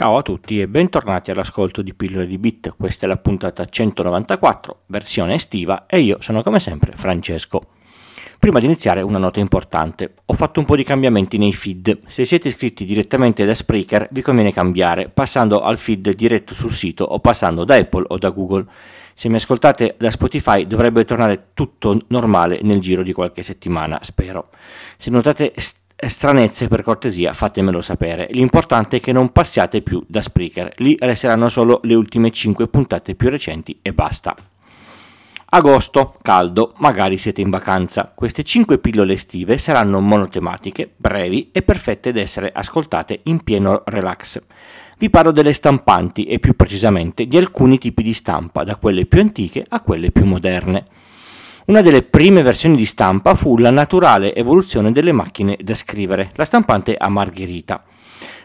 Ciao a tutti e bentornati all'ascolto di Pillole di Bit, questa è la puntata 194, versione estiva e io sono come sempre Francesco. Prima di iniziare una nota importante, ho fatto un po' di cambiamenti nei feed, se siete iscritti direttamente da Spreaker vi conviene cambiare passando al feed diretto sul sito o passando da Apple o da Google. Se mi ascoltate da Spotify dovrebbe tornare tutto normale nel giro di qualche settimana, spero. Se notate stranezze per cortesia fatemelo sapere. L'importante è che non passiate più da Spreaker, lì resteranno solo le ultime 5 puntate più recenti e basta. Agosto, caldo, magari siete in vacanza. Queste 5 pillole estive saranno monotematiche, brevi e perfette ad essere ascoltate in pieno relax. Vi parlo delle stampanti e più precisamente di alcuni tipi di stampa, da quelle più antiche a quelle più moderne. Una delle prime versioni di stampa fu la naturale evoluzione delle macchine da scrivere, la stampante a margherita.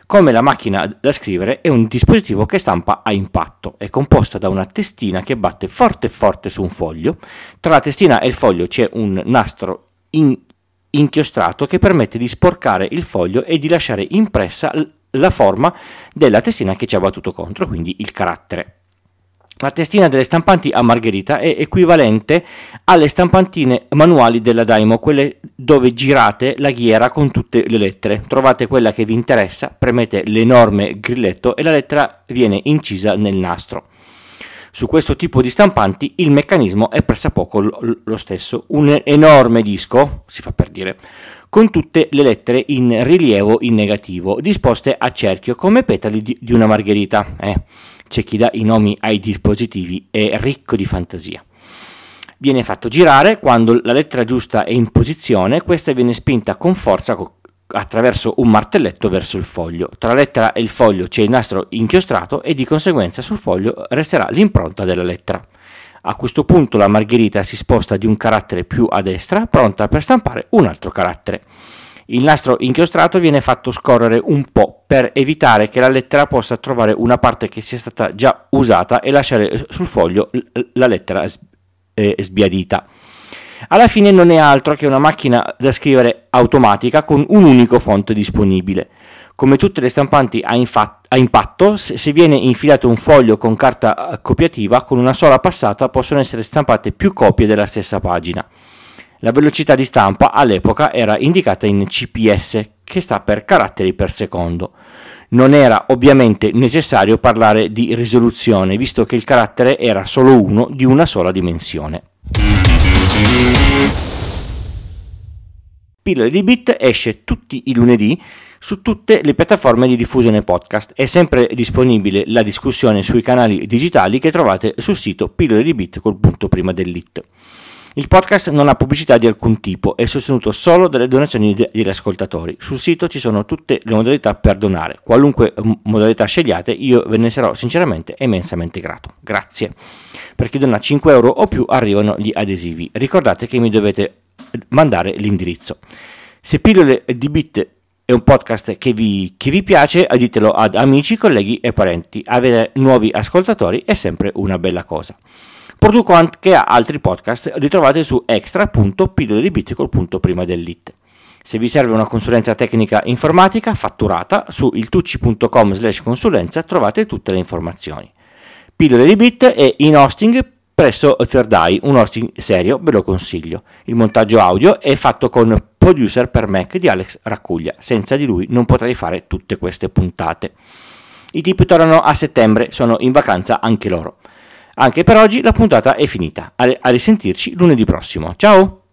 Come la macchina da scrivere è un dispositivo che stampa a impatto, è composta da una testina che batte forte forte su un foglio, tra la testina e il foglio c'è un nastro in- inchiostrato che permette di sporcare il foglio e di lasciare impressa la forma della testina che ci ha battuto contro, quindi il carattere. La testina delle stampanti a margherita è equivalente alle stampantine manuali della Daimo, quelle dove girate la ghiera con tutte le lettere. Trovate quella che vi interessa, premete l'enorme grilletto e la lettera viene incisa nel nastro. Su questo tipo di stampanti il meccanismo è pressappoco lo stesso, un enorme disco, si fa per dire, con tutte le lettere in rilievo in negativo, disposte a cerchio come petali di una margherita. Eh c'è chi dà i nomi ai dispositivi, è ricco di fantasia. Viene fatto girare quando la lettera giusta è in posizione, questa viene spinta con forza attraverso un martelletto verso il foglio. Tra la lettera e il foglio c'è il nastro inchiostrato e di conseguenza sul foglio resterà l'impronta della lettera. A questo punto la margherita si sposta di un carattere più a destra, pronta per stampare un altro carattere. Il nastro inchiostrato viene fatto scorrere un po' per evitare che la lettera possa trovare una parte che sia stata già usata e lasciare sul foglio la lettera eh, sbiadita. Alla fine non è altro che una macchina da scrivere automatica con un unico font disponibile. Come tutte le stampanti a, infa- a impatto, se viene infilato un foglio con carta copiativa, con una sola passata possono essere stampate più copie della stessa pagina. La velocità di stampa all'epoca era indicata in CPS, che sta per caratteri per secondo. Non era ovviamente necessario parlare di risoluzione, visto che il carattere era solo uno di una sola dimensione. Pillole di Bit esce tutti i lunedì su tutte le piattaforme di diffusione podcast. È sempre disponibile la discussione sui canali digitali che trovate sul sito pillole di bit col punto prima dell'it. Il podcast non ha pubblicità di alcun tipo, è sostenuto solo dalle donazioni degli ascoltatori. Sul sito ci sono tutte le modalità per donare. Qualunque modalità scegliate, io ve ne sarò sinceramente immensamente grato. Grazie. Per chi dona 5 euro o più arrivano gli adesivi. Ricordate che mi dovete mandare l'indirizzo. Se pillole di bit è un podcast che vi, che vi, piace, ditelo ad amici, colleghi e parenti. Avere nuovi ascoltatori è sempre una bella cosa. Produco anche altri podcast, li trovate su extra.pillole dell'it. Se vi serve una consulenza tecnica informatica fatturata su iltucci.com slash consulenza trovate tutte le informazioni. Pillole di Bit è in hosting presso Third un hosting serio, ve lo consiglio. Il montaggio audio è fatto con Producer per Mac di Alex Raccuglia, senza di lui non potrei fare tutte queste puntate. I tipi tornano a settembre, sono in vacanza anche loro. Anche per oggi la puntata è finita. A risentirci lunedì prossimo. Ciao!